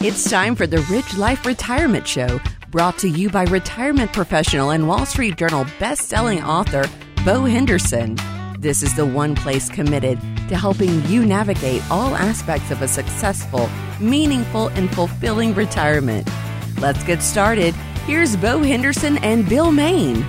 It's time for the Rich Life Retirement Show, brought to you by retirement professional and Wall Street Journal best-selling author Bo Henderson. This is the one place committed to helping you navigate all aspects of a successful, meaningful, and fulfilling retirement. Let's get started. Here's Bo Henderson and Bill Main.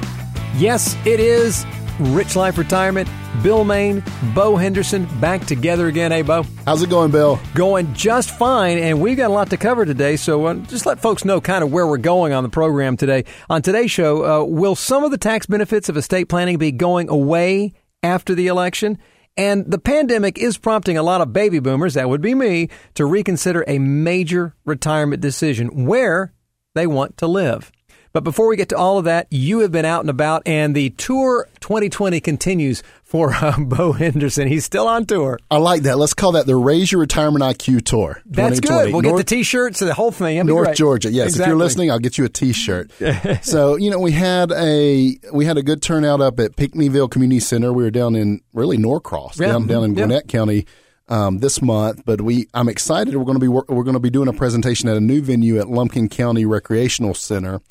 Yes, it is Rich Life Retirement. Bill Main, Bo Henderson, back together again. Hey, Bo. How's it going, Bill? Going just fine, and we've got a lot to cover today. So uh, just let folks know kind of where we're going on the program today. On today's show, uh, will some of the tax benefits of estate planning be going away after the election? And the pandemic is prompting a lot of baby boomers, that would be me, to reconsider a major retirement decision where they want to live. But before we get to all of that, you have been out and about, and the tour 2020 continues for uh, Bo Henderson. He's still on tour. I like that. Let's call that the Raise Your Retirement IQ Tour. That's good. We'll North, get the T-shirts and the whole thing. North Georgia. Yes, exactly. if you're listening, I'll get you a T-shirt. so you know, we had a we had a good turnout up at Pinckneyville Community Center. We were down in really Norcross, yeah. down down in Gwinnett County. Um, this month, but we I'm excited. We're going to be we're going to be doing a presentation at a new venue at Lumpkin County Recreational Center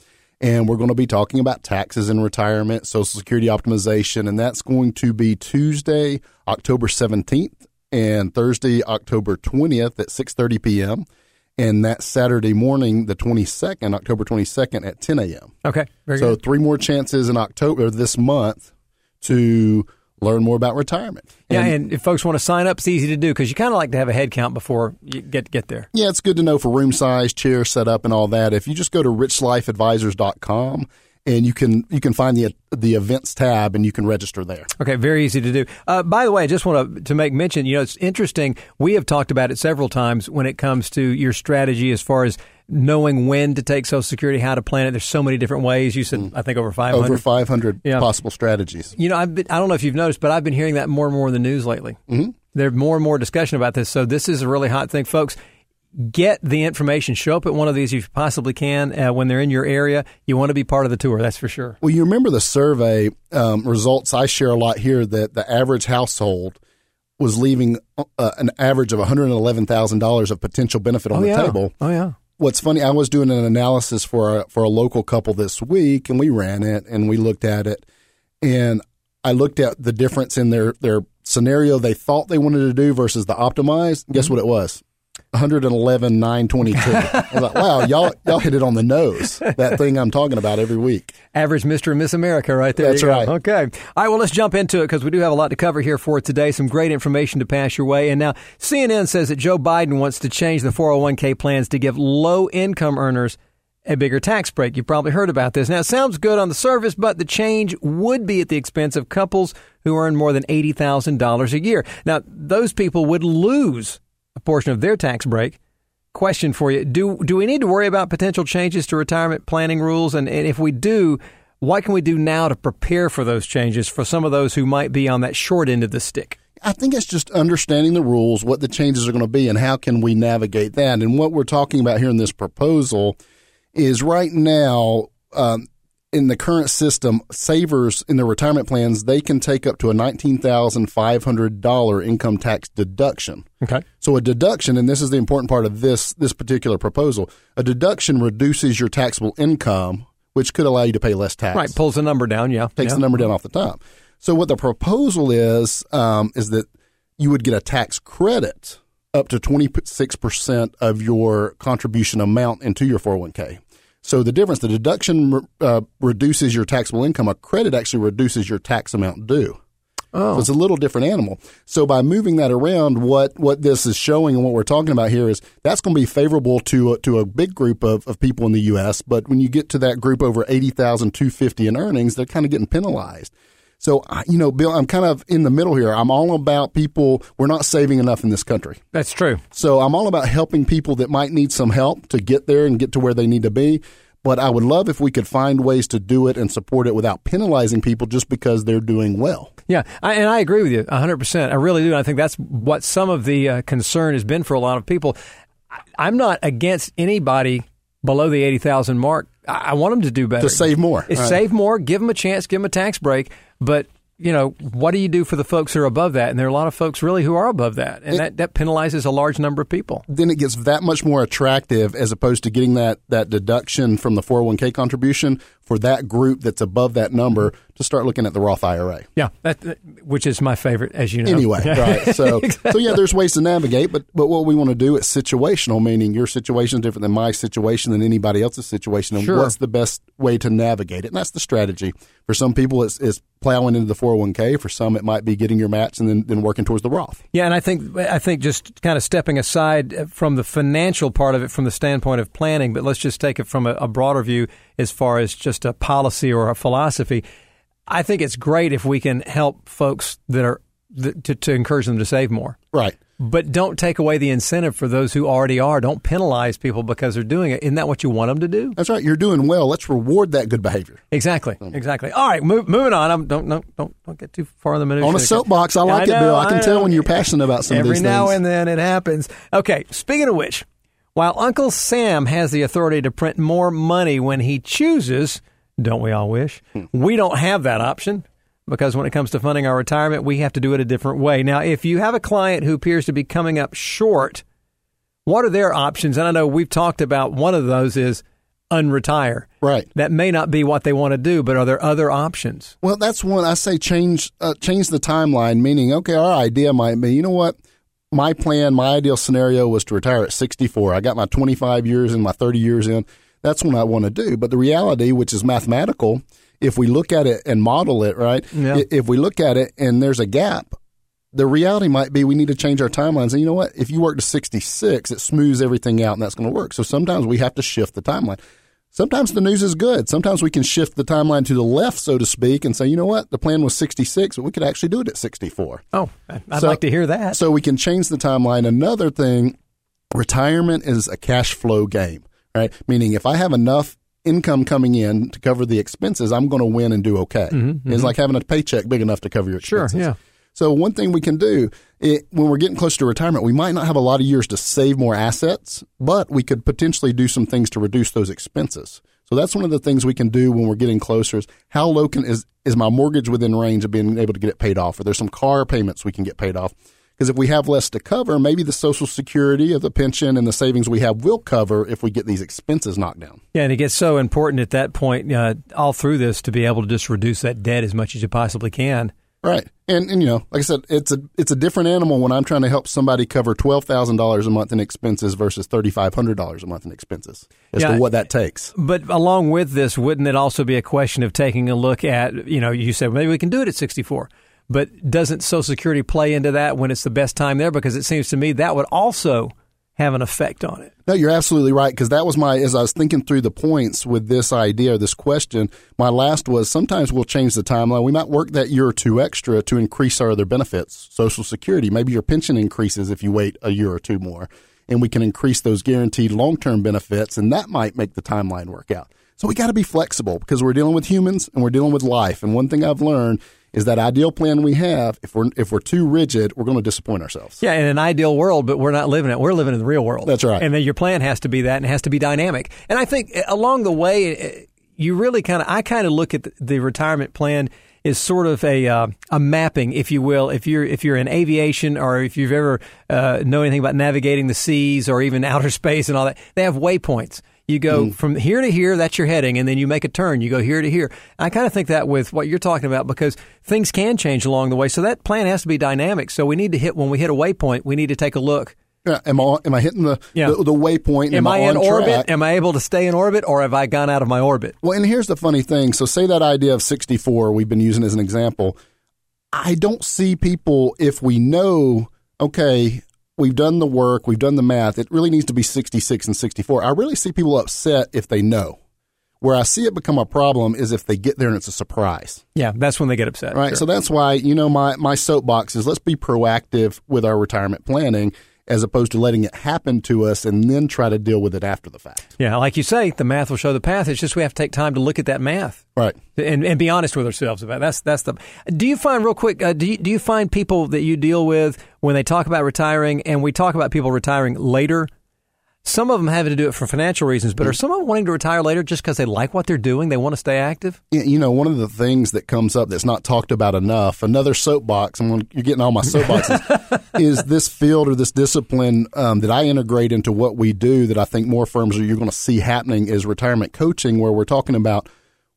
and we're going to be talking about taxes and retirement, Social Security optimization, and that's going to be Tuesday, October 17th, and Thursday, October 20th at 6:30 p.m. And that Saturday morning, the 22nd, October 22nd at 10 a.m. Okay, so good. three more chances in October this month to learn more about retirement. Yeah, and, and if folks want to sign up, it's easy to do because you kind of like to have a head count before you get get there. Yeah, it's good to know for room size, chair setup, and all that. If you just go to richlifeadvisors.com and you can you can find the the events tab and you can register there. Okay, very easy to do. Uh, by the way, I just want to to make mention. You know, it's interesting. We have talked about it several times when it comes to your strategy as far as knowing when to take Social Security, how to plan it. There's so many different ways. You said, mm. I think over 500. Over 500 yeah. possible strategies. You know, I've been, I don't know if you've noticed, but I've been hearing that more and more in the news lately. Mm-hmm. There's more and more discussion about this. So this is a really hot thing, folks. Get the information. Show up at one of these if you possibly can uh, when they're in your area. You want to be part of the tour, that's for sure. Well, you remember the survey um, results I share a lot here that the average household was leaving uh, an average of $111,000 of potential benefit on oh, the yeah. table. Oh, yeah what's funny, I was doing an analysis for a, for a local couple this week, and we ran it and we looked at it, and I looked at the difference in their their scenario they thought they wanted to do versus the optimized. Guess mm-hmm. what it was? 111 922. I was like, wow, y'all y'all hit it on the nose. That thing I'm talking about every week. Average Mr. and Miss America right there. That's right. Okay. All right, well, let's jump into it because we do have a lot to cover here for today. Some great information to pass your way. And now CNN says that Joe Biden wants to change the 401k plans to give low income earners a bigger tax break. You've probably heard about this. Now, it sounds good on the surface, but the change would be at the expense of couples who earn more than $80,000 a year. Now, those people would lose a portion of their tax break. Question for you: Do do we need to worry about potential changes to retirement planning rules? And, and if we do, what can we do now to prepare for those changes for some of those who might be on that short end of the stick? I think it's just understanding the rules, what the changes are going to be, and how can we navigate that. And what we're talking about here in this proposal is right now um, in the current system, savers in their retirement plans, they can take up to a $19,500 income tax deduction. Okay. So a deduction, and this is the important part of this, this particular proposal, a deduction reduces your taxable income, which could allow you to pay less tax. Right. Pulls the number down. Yeah. Takes yeah. the number down off the top. So what the proposal is, um, is that you would get a tax credit up to 26% of your contribution amount into your 401k. So the difference, the deduction uh, reduces your taxable income. A credit actually reduces your tax amount due. Oh. So it's a little different animal. So by moving that around, what, what this is showing and what we're talking about here is that's going to be favorable to a, to a big group of, of people in the U.S. But when you get to that group over 80,250 in earnings, they're kind of getting penalized. So, you know, Bill, I'm kind of in the middle here. I'm all about people. We're not saving enough in this country. That's true. So I'm all about helping people that might need some help to get there and get to where they need to be. But I would love if we could find ways to do it and support it without penalizing people just because they're doing well. Yeah, I, and I agree with you 100%. I really do. And I think that's what some of the uh, concern has been for a lot of people. I'm not against anybody below the 80,000 mark. I, I want them to do better. To save more. Right. Save more, give them a chance, give them a tax break. But you know, what do you do for the folks who are above that? And there are a lot of folks really who are above that, and It- that, that penalizes a large number of people. then it gets that much more attractive as opposed to getting that, that deduction from the 401k contribution for that group that's above that number to start looking at the Roth IRA. Yeah, that, which is my favorite, as you know. Anyway, right. So, so yeah, there's ways to navigate, but but what we want to do is situational, meaning your situation is different than my situation than anybody else's situation, and Sure. what's the best way to navigate it? And that's the strategy. For some people, it's, it's plowing into the 401k. For some, it might be getting your match and then, then working towards the Roth. Yeah, and I think I think just kind of stepping aside uh, from the financial part of it, from the standpoint of planning, but let's just take it from a, a broader view as far as just a policy or a philosophy. I think it's great if we can help folks that are th- to, to encourage them to save more. Right. But don't take away the incentive for those who already are. Don't penalize people because they're doing it. Isn't that what you want them to do? That's right. You're doing well. Let's reward that good behavior. Exactly. Exactly. All right, move, moving on. I'm, don't, don't don't don't get too far in the minutes. On a soapbox, I like it, Bill. I can tell when you're passionate about some of Every now and then it happens. Okay. Speaking of which, while Uncle Sam has the authority to print more money when he chooses, don't we all wish? Hmm. We don't have that option because when it comes to funding our retirement, we have to do it a different way. Now, if you have a client who appears to be coming up short, what are their options? And I know we've talked about one of those is unretire. Right. That may not be what they want to do, but are there other options? Well, that's one I say change uh, change the timeline. Meaning, okay, our idea might be, you know what, my plan, my ideal scenario was to retire at 64. I got my 25 years and my 30 years in. That's what I want to do. But the reality, which is mathematical, if we look at it and model it, right? Yeah. If we look at it and there's a gap, the reality might be we need to change our timelines. And you know what? If you work to 66, it smooths everything out and that's going to work. So sometimes we have to shift the timeline. Sometimes the news is good. Sometimes we can shift the timeline to the left, so to speak, and say, you know what? The plan was 66, but we could actually do it at 64. Oh, I'd So- like to hear that. So we can change the timeline. Another thing, retirement is a cash flow game, right? Meaning if I have enough income coming in to cover the expenses, I'm going to win and do okay. It's like having a paycheck big enough to cover your Mm-hmm, Sure, expenses. yeah. So one thing we can do it, when we're getting close to retirement, we might not have a lot of years to save more assets, but we could potentially do some things to reduce those expenses. So that's one of the things we can do when we're getting closer is how low can is is my mortgage within range of being able to get it paid off? Or there's some car payments we can get paid off. Because if we have less to cover, maybe the Social Security of the pension and the savings we have will cover if we get these expenses knocked down. Yeah, and it gets so important at that point, uh, all through this, to be able to just reduce that debt as much as you possibly can. Right. And and you know, like I said, it's a it's a different animal when I'm trying to help somebody cover twelve thousand dollars a month in expenses versus thirty five hundred dollars a month in expenses. As Yeah. to what that takes. But along with this, wouldn't it also be a question of taking a look at, you know, you said maybe we can do it at 64, but doesn't Social Security play into that when it's the best time there? Because it seems to me that would also have an effect on it. No, you're absolutely right because that was my as I was thinking through the points with this idea this question. My last was sometimes we'll change the timeline. We might work that year or two extra to increase our other benefits, Social Security. Maybe your pension increases if you wait a year or two more, and we can increase those guaranteed long term benefits, and that might make the timeline work out. So we got to be flexible because we're dealing with humans and we're dealing with life. And one thing I've learned is that ideal plan we have, if we're if we're too rigid, we're going to disappoint ourselves. Yeah, in an ideal world, but we're not living it. We're living in the real world. That's right. And then your plan has to be that, and it has to be dynamic. And I think uh, along the way, uh, you really kind of, I kind of look at the, the retirement plan is sort of a uh, a mapping, if you will. If you're if you're in aviation or if you've ever uh, know anything about navigating the seas or even outer space and all that, they have waypoints. You go Mm. from here to here, that's your heading, and then you make a turn. You go here to here. I kind of think that with what you're talking about because things can change along the way. So that plan has to be dynamic. So we need to hit when we hit a waypoint, we need to take a look. Yeah, am I am I hitting the Yeah. the, the waypoint? and Am I in on orbit? track? Am I able to stay in orbit, or have I gone out of my orbit? Well, and here's the funny thing. So, say that idea of 64 we've been using as an example. I don't see people, if we know, okay, we've done the work, we've done the math, it really needs to be 66 and 64. I really see people upset if they know. Where I see it become a problem is if they get there and it's a surprise. Yeah, that's when they get upset. Right. Sure. So that's why, you know, my, my soapbox is let's be proactive with our retirement planning as opposed to letting it happen to us and then try to deal with it after the fact. yeah, like you say, the math will show the path. It's just we have to take time to look at that math. Right. and, and be honest with ourselves about it. that's that's the. Do you find real quick? Uh, do you, do you find people that you deal with when they talk about retiring, and we talk about people retiring later? Some of them having to do it for financial reasons, but are some of them wanting to retire later just because they like what they're doing? They want to stay active? You know, one of the things that comes up that's not talked about enough, another soapbox, I'm you're getting all my soapboxes, is this field or this discipline um, that I integrate into what we do that I think more firms are you're going to see happening is retirement coaching, where we're talking about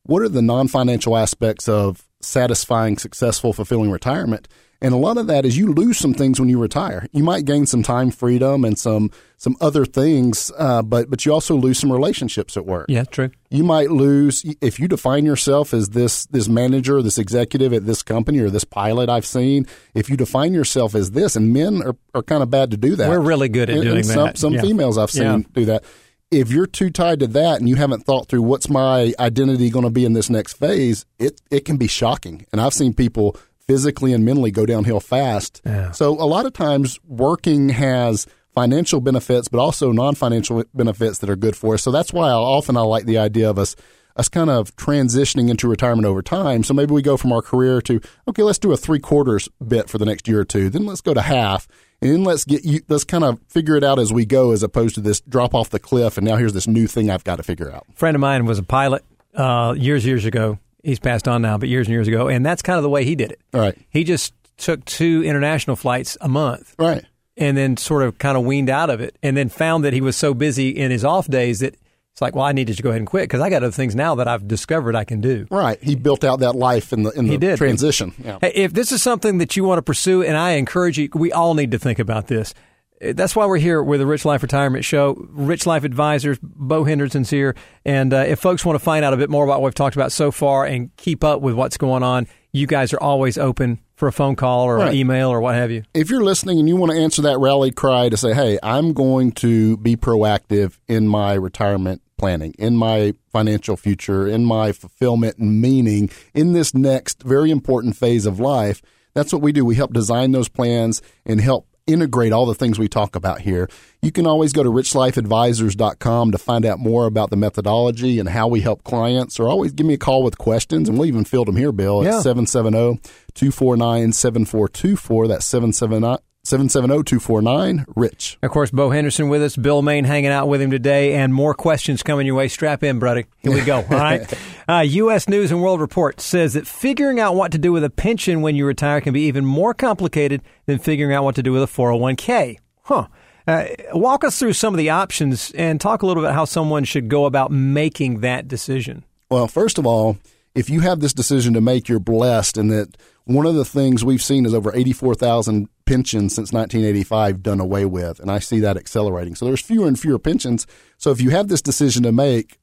what are the non financial aspects of satisfying, successful, fulfilling retirement. And a lot of that is you lose some things when you retire. You might gain some time freedom and some some other things, uh, but but you also lose some relationships at work. Yeah, true. You might lose if you define yourself as this this manager, this executive at this company, or this pilot I've seen. If you define yourself as this, and men are, are kind of bad to do that. We're really good at and, doing and some, that. Some yeah. females I've seen Yeah. do that. If you're too tied to that and you haven't thought through what's my identity going to be in this next phase, it it can be shocking. And I've seen people physically and mentally go downhill fast. Yeah. So a lot of times working has financial benefits, but also non-financial benefits that are good for us. So that's why I, often I like the idea of us us kind of transitioning into retirement over time. So maybe we go from our career to okay, let's do a three quarters bit for the next year or two. Then let's go to half, and then let's get you. Let's kind of figure it out as we go, as opposed to this drop off the cliff. And now here's this new thing I've got to figure out. A friend of mine was a pilot uh, years, years ago. He's passed on now, but years and years ago. And that's kind of the way he did it. All right, He just took two international flights a month right. and then sort of kind of weaned out of it and then found that he was so busy in his off days that it's like, well, I need to go ahead and quit because I got other things now that I've discovered I can do. Right. He built out that life in the in He the did. transition. Yeah. Hey, if this is something that you want to pursue, and I encourage you, we all need to think about this. That's why we're here with the Rich Life Retirement Show. Rich Life Advisors, Bo Henderson's here. And uh, if folks want to find out a bit more about what we've talked about so far and keep up with what's going on, you guys are always open for a phone call or Right. an email or what have you. if you're listening and you want to answer that rally cry to say, hey, I'm going to be proactive in my retirement planning, in my financial future, in my fulfillment and meaning, in this next very important phase of life, that's what we do. We help design those plans and help integrate all the things we talk about here. You can always go to richlifeadvisors.com to find out more about the methodology and how we help clients, or always give me a call with questions, and we'll even field them here, Bill, Yeah. at 770 249 7424. That's 770 249 Rich. Of course, Bo Henderson with us, Bill Main hanging out with him today, and more questions coming your way. Strap in, buddy. Here we go. All right. Uh, U.S. News and World Report says that figuring out what to do with a pension when you retire can be even more complicated than figuring out what to do with a 401k. Huh. Uh, walk us through some of the options and talk a little bit how someone should go about making that decision. Well, first of all, if you have this decision to make, you're blessed in that one of the things we've seen is over 84,000 pensions since 1985 done away with, and I see that accelerating. So there's fewer and fewer pensions. So if you have this decision to make,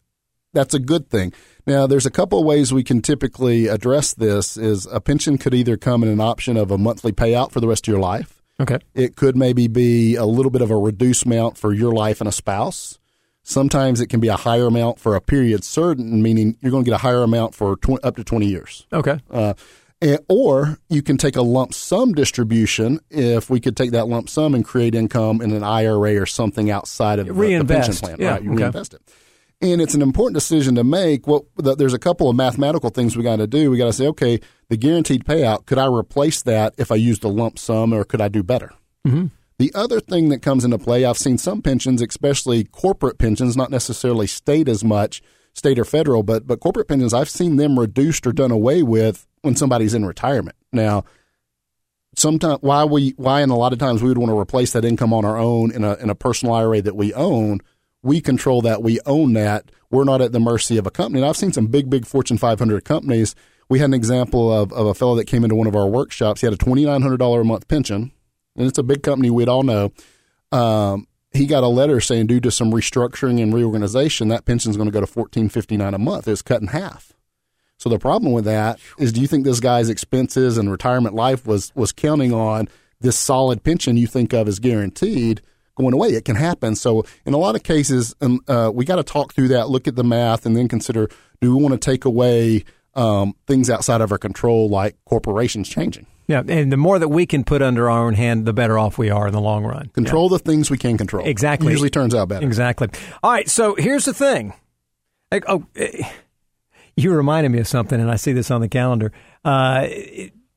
that's a good thing. Now, there's a couple of ways we can typically address this is a pension could either come in an option of a monthly payout for the rest of your life. Okay. It could maybe be a little bit of a reduced amount for your life and a spouse. Sometimes it can be a higher amount for a period certain, meaning you're going to get a higher amount for tw- up to 20 years. Okay. Uh, and, or you can take a lump sum distribution if we could take that lump sum and create income in an IRA or something outside of the- the, pension plan. Yeah, right, you okay. reinvest it. And it's an important decision to make. Well, the, there's a couple of mathematical things we got to do. We got to say, okay, the guaranteed payout, could I replace that if I used a lump sum or could I do better? Mm-hmm. The other thing that comes into play, I've seen some pensions, especially corporate pensions, not necessarily state as much, state or federal, but but corporate pensions, I've seen them reduced or done away with when somebody's in retirement. Now, sometimes why we why and a lot of times we would want to replace that income on our own in a in a personal IRA that we own. We control that. We own that. We're not at the mercy of a company. And I've seen some big, big Fortune 500 companies. We had an example of, of a fellow that came into one of our workshops. He had a $2,900 a month pension, and it's a big company we'd all know. Um, he got a letter saying due to some restructuring and reorganization, that pension's going to go to fourteen fifty nine a month. It's cut in half. So the problem with that is, do you think this guy's expenses and retirement life was was counting on this solid pension you think of as guaranteed going away? It can happen. So in a lot of cases, um, uh, we got to talk through that, look at the math, and then consider: do we want to take away um, things outside of our control, like corporations changing? Yeah, and the more that we can put under our own hand, the better off we are in the long run. Control the things we can control. Exactly. Usually turns out better. Exactly. All right. So here's the thing. Like, oh, eh, you reminded me of something, and I see this on the calendar. Uh,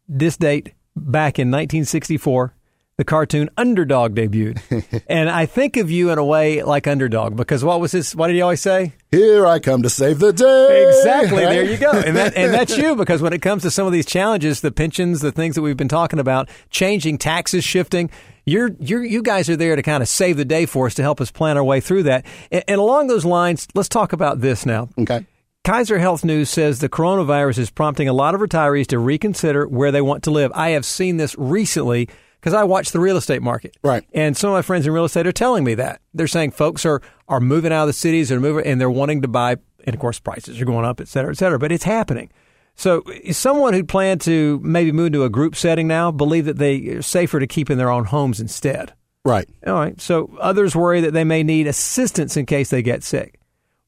this date back in 1964, the cartoon Underdog debuted. and I think of you in a way like Underdog because what was his, what did he always say? Here I come to save the day. Exactly. There you go. And, that, and that's you because when it comes to some of these challenges, the pensions, the things that we've been talking about, changing, taxes shifting, you're, you're, you guys are there to kind of save the day for us to help us plan our way through that. And, and along those lines, let's talk about this now. Okay. Kaiser Health News says the coronavirus is prompting a lot of retirees to reconsider where they want to live. I have seen this recently because I watch the real estate market. Right. And some of my friends in real estate are telling me that. They're saying folks are, are moving out of the cities and moving and they're wanting to buy and of course prices are going up, et cetera, et cetera. But it's happening. So someone who planned to maybe move to a group setting now believe that they are safer to keep in their own homes instead. Right. All right. So others worry that they may need assistance in case they get sick.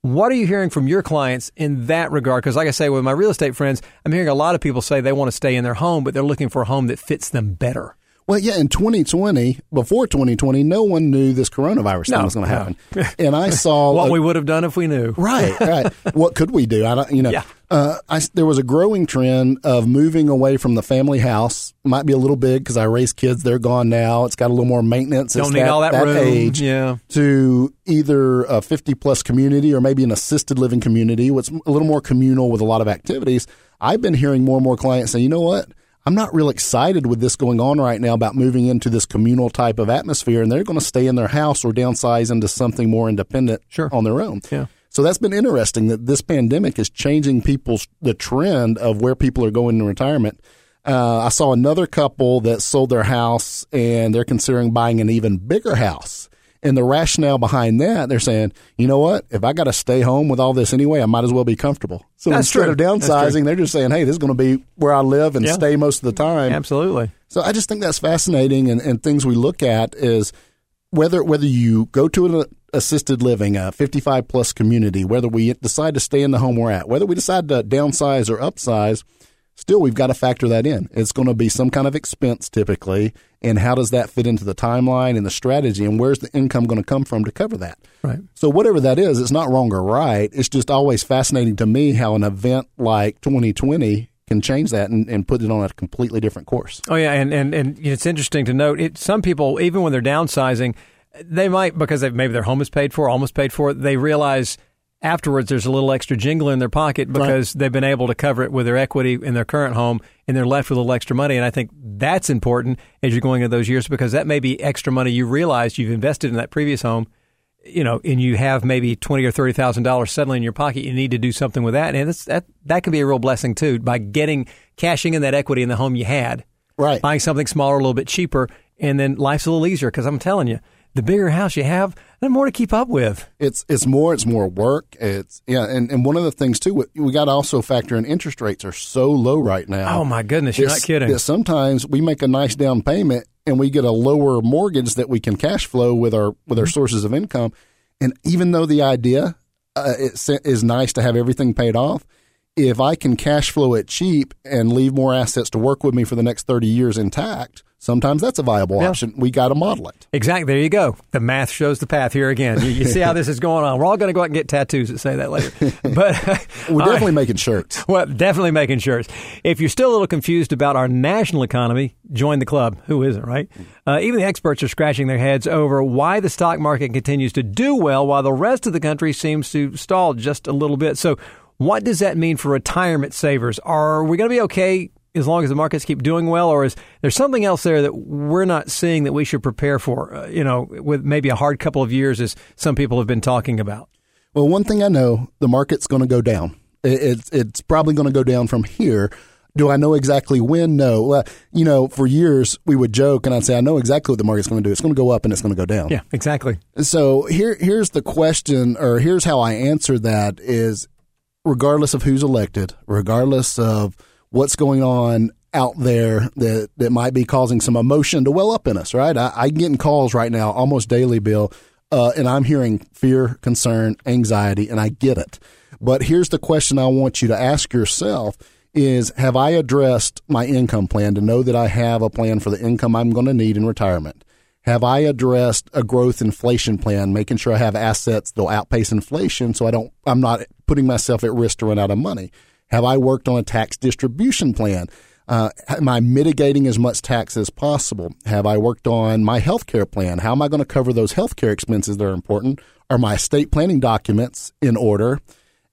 What are you hearing from your clients in that regard? Because, like I say, with my real estate friends, I'm hearing a lot of people say they want to stay in their home, but they're looking for a home that fits them better. Well, yeah, in 2020, before 2020, no one knew this coronavirus No, thing was going to no. happen. and I saw What a- we would have done if we knew. Right, right. what could we do? I don't, you know, Yeah. uh, I, there was a growing trend of moving away from the family house. Might be a little big because I raise kids; they're gone now. It's got a little more maintenance. Don't It's need all that room. age. Yeah. To either a fifty-plus community or maybe an assisted living community, what's a little more communal with a lot of activities. I've been hearing more and more clients say, "You know what? I'm not real excited with this going on right now about moving into this communal type of atmosphere, and they're going to stay in their house or downsize into something more independent Sure. on their own." Yeah. So that's been interesting that this pandemic is changing people's the trend of where people are going in retirement. Uh, I saw another couple that sold their house and they're considering buying an even bigger house. And the rationale behind that, they're saying, you know what? If I got to stay home with all this anyway, I might as well be comfortable. So That's instead true. of downsizing, they're just saying, hey, this is going to be where I live and Yeah. stay most of the time. Absolutely. So I just think that's fascinating, and, and things we look at is whether whether you go to an assisted living, a 55 plus community, whether we decide to stay in the home we're at, whether we decide to downsize or upsize, still we've got to factor that in. It's going to be some kind of expense typically, and how does that fit into the timeline and the strategy, and where's the income going to come from to cover that? Right. So whatever that is, it's not wrong or right. It's just always fascinating to me how an event like 2020 can change that and, and put it on a completely different course. Oh yeah, and and and it's interesting to note. It, some people, even when they're downsizing, they might because they, maybe their home is paid for, almost paid for. They realize afterwards there's a little extra jingle in their pocket because they've been able to cover it with their equity in their current home, and they're left with a little extra money. And I think that's important as you're going into those years because that may be extra money you realize you've invested in that previous home. You know, and you have maybe twenty or thirty thousand dollars suddenly in your pocket. You need to do something with that, and it's, that that can be a real blessing too by getting cashing in that equity in the home you had Right. buying something smaller, a little bit cheaper, and then life's a little easier. Because I'm telling you, the bigger house you have, the more to keep up with. It's it's more it's more work. It's yeah, and, and one of the things too we, we got to also factor in interest rates are so low right now. Oh my goodness, you're not kidding. that sometimes we make a nice down payment and we get a lower mortgage that we can cash flow with our with Mm-hmm. our sources of income. And even though the idea uh, it is nice to have everything paid off, if I can cash flow it cheap and leave more assets to work with me for the next thirty years intact, sometimes that's a viable Yeah. option. We got to model it. Exactly. There you go. The math shows the path here again. You, you see how this is going on. We're all going to go out and get tattoos that say that later. But We're all right. definitely making shirts. Well, definitely making shirts. If you're still a little confused about our national economy, join the club. Who isn't, right? Uh, even the experts are scratching their heads over why the stock market continues to do well while the rest of the country seems to stall just a little bit. So, what does that mean for retirement savers? Are we going to be okay as long as the markets keep doing well, or is there something else there that we're not seeing that we should prepare for? Uh, you know, with maybe a hard couple of years, as some people have been talking about. Well, one thing I know, the market's going to go down. It's it's probably going to go down from here. Do I know exactly when? No. Well, you know, for years we would joke, and I'd say I know exactly what the market's going to do. It's going to go up and it's going to go down. Yeah, exactly. So here here's the question, or here's how I answer that: is regardless of who's elected, regardless of what's going on out there that that might be causing some emotion to well up in us, right? I, I'm getting calls right now almost daily, Bill, uh, and I'm hearing fear, concern, anxiety, and I get it. But here's the question I want you to ask yourself is have I addressed my income plan to know that I have a plan for the income I'm going to need in retirement? Have I addressed a growth inflation plan, making sure I have assets that'll outpace inflation so I don't I'm not putting myself at risk to run out of money? Have I worked on a tax distribution plan? Uh, am I mitigating as much tax as possible? Have I worked on my health care plan? How am I going to cover those health care expenses that are important? Are my estate planning documents in order?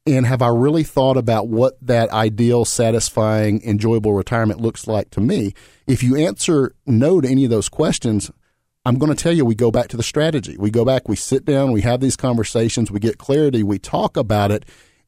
And have I really thought about what that ideal, satisfying, enjoyable retirement looks like to me? If you answer no to any of those questions, I'm going to tell you, we go back to the strategy. We go back, we sit down, we have these conversations, we get clarity, we talk about it,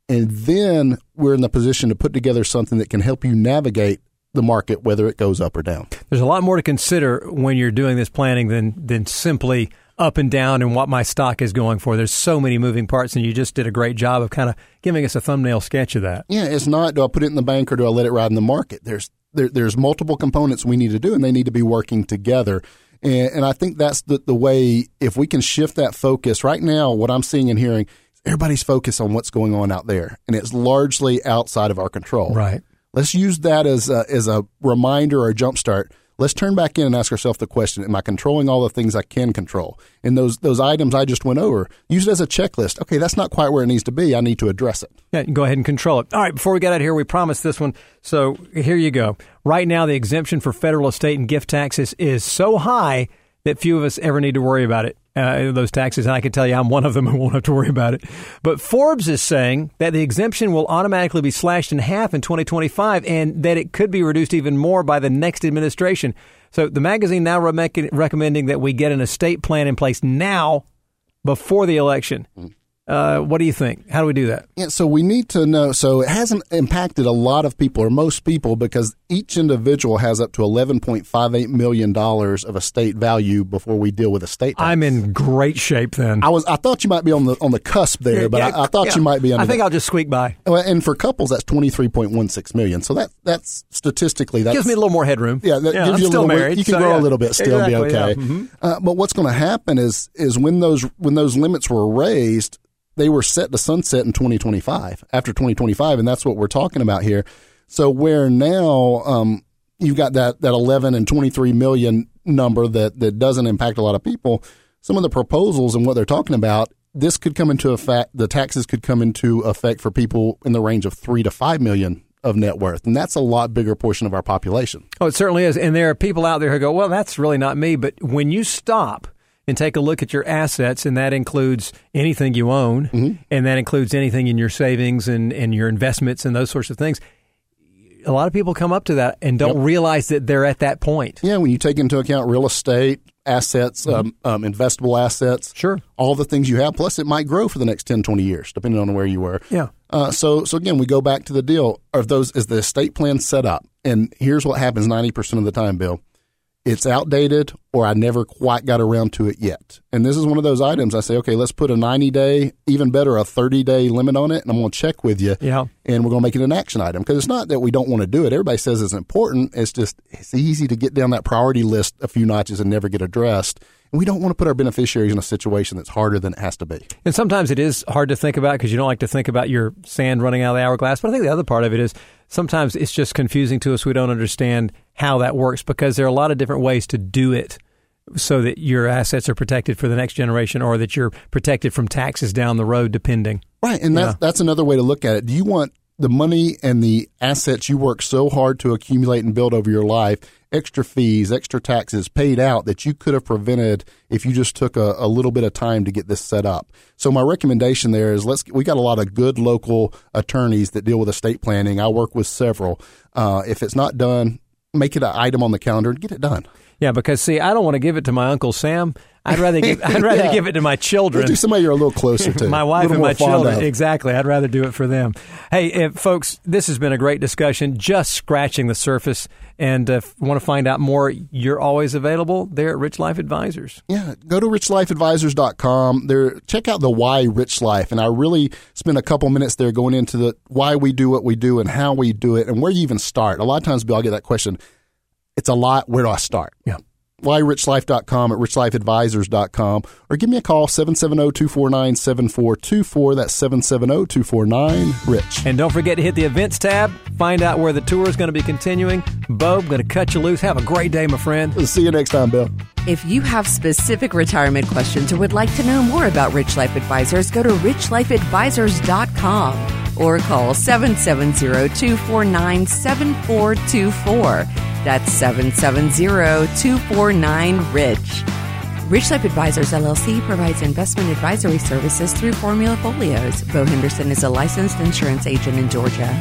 and then we're in the position to put together something that can help you navigate the market, whether it goes up or down. There's a lot more to consider when you're doing this planning than than simply up and down and what my stock is going for. There's so many moving parts, and you just did a great job of kind of giving us a thumbnail sketch of that. Yeah, it's not do I put it in the bank or do I let it ride in the market? There's there, there's multiple components we need to do, and they need to be working together. And, and I think that's the, the way, if we can shift that focus right now, what I'm seeing and hearing, everybody's focused on what's going on out there, and it's largely outside of our control. Right. Let's use that as a, as a reminder or a jumpstart let's turn back in and ask ourselves the question: Am I controlling all the things I can control? And those those items I just went over, use it as a checklist. Okay, that's not quite where it needs to be. I need to address it. Yeah, go ahead and control it. All right, before we get out of here, we promised this one. So here you go. Right now, the exemption for federal estate and gift taxes is so high that few of us ever need to worry about it uh, those taxes, and I can tell you I'm one of them who won't have to worry about it. But Forbes is saying that the exemption will automatically be slashed in half in 2025 and that it could be reduced even more by the next administration. So the magazine now re- recommending that we get an estate plan in place now before the election. Mm. Uh, what do you think? How do we do that? Yeah, so we need to know. So it hasn't impacted a lot of people or most people because each individual has up to $11.58 million of estate value before we deal with estate tax. I'm in great shape then. I was. I thought you might be on the on the cusp there, but yeah, I, I, thought yeah. you might be. I think I'll just squeak by. And for couples, that's 23.16 million. So that that's statistically that gives me a little more headroom. Yeah, that yeah, gives I'm you a little married. You can so grow a little bit, still exactly, be okay. Mm-hmm. Uh, but what's going to happen is is when those when those limits were raised they were set to sunset in 2025 after 2025 and that's what we're talking about here so where now um, you've got that that 11 and 23 million number that that doesn't impact a lot of people some of the proposals and what they're talking about this could come into effect the taxes could come into effect for people in the range of 3 to 5 million of net worth. And that's a lot bigger portion of our population. Oh, it certainly is. And there are people out there who go, well, that's really not me. But when you stop and take a look at your assets, and that includes anything you own, mm-hmm. and that includes anything in your savings and, and your investments and those sorts of things. A lot of people come up to that and don't yep. realize that they're at that point. Yeah, when you take into account real estate, assets, mm-hmm. um, um, investable assets, sure, all the things you have, plus it might grow for the next 10, 20 years, depending on where you were. Yeah. Uh, so, so again, we go back to the deal. Are those is the estate plan set up? And here's what happens ninety percent of the time, Bill it's outdated or I never quite got around to it yet. And this is one of those items I say, okay, let's put a 90 day, even better, a 30 day limit on it. And I'm going to check with you. Yeah. And we're going to make it an action item because it's not that we don't want to do it. Everybody says it's important. It's just, it's easy to get down that priority list a few notches and never get addressed. And we don't want to put our beneficiaries in a situation that's harder than it has to be. And sometimes it is hard to think about because you don't like to think about your sand running out of the hourglass. But I think the other part of it is sometimes it's just confusing to us. We don't understand how that works because there are a lot of different ways to do it so that your assets are protected for the next generation or that you're protected from taxes down the road, depending. Right. And that's, yeah. that's another way to look at it. Do you want the money and the assets you work so hard to accumulate and build over your life, extra fees, extra taxes paid out that you could have prevented if you just took a, a, little bit of time to get this set up. So my recommendation there is let's we got a lot of good local attorneys that deal with estate planning. I work with several. Uh, if it's not done, make it an item on the calendar and get it done. Yeah, because see, I don't want to give it to my uncle Sam. I'd rather give I'd rather yeah. give it to my children. Do somebody you're a little closer to. my wife and my children. Of. Exactly. I'd rather do it for them. Hey, if, folks, this has been a great discussion. Just scratching the surface. And uh, if you want to find out more, you're always available there at Rich Life Advisors. Yeah, go to richlifeadvisors.com. There, check out the why Rich Life, and I really spent a couple minutes there going into the why we do what we do and how we do it and where you even start. A lot of times, Bill, I get that question. It's a lot. Where do I start? Yeah. Whyrichlife.com at richlifeadvisors.com or give me a call 770-249-7424 that's 770-249-rich and don't forget to hit the events tab. Find out where the tour is going to be continuing. Bo going to cut you loose. Have a great day my friend. We'll see you next time bill. If you have specific retirement questions or would like to know more about rich life advisors go to richlifeadvisors.com or call 770-249-7424. That's 770-249-RICH. Rich Life Advisors LLC provides investment advisory services through Formula Folios. Bo Henderson is a licensed insurance agent in Georgia.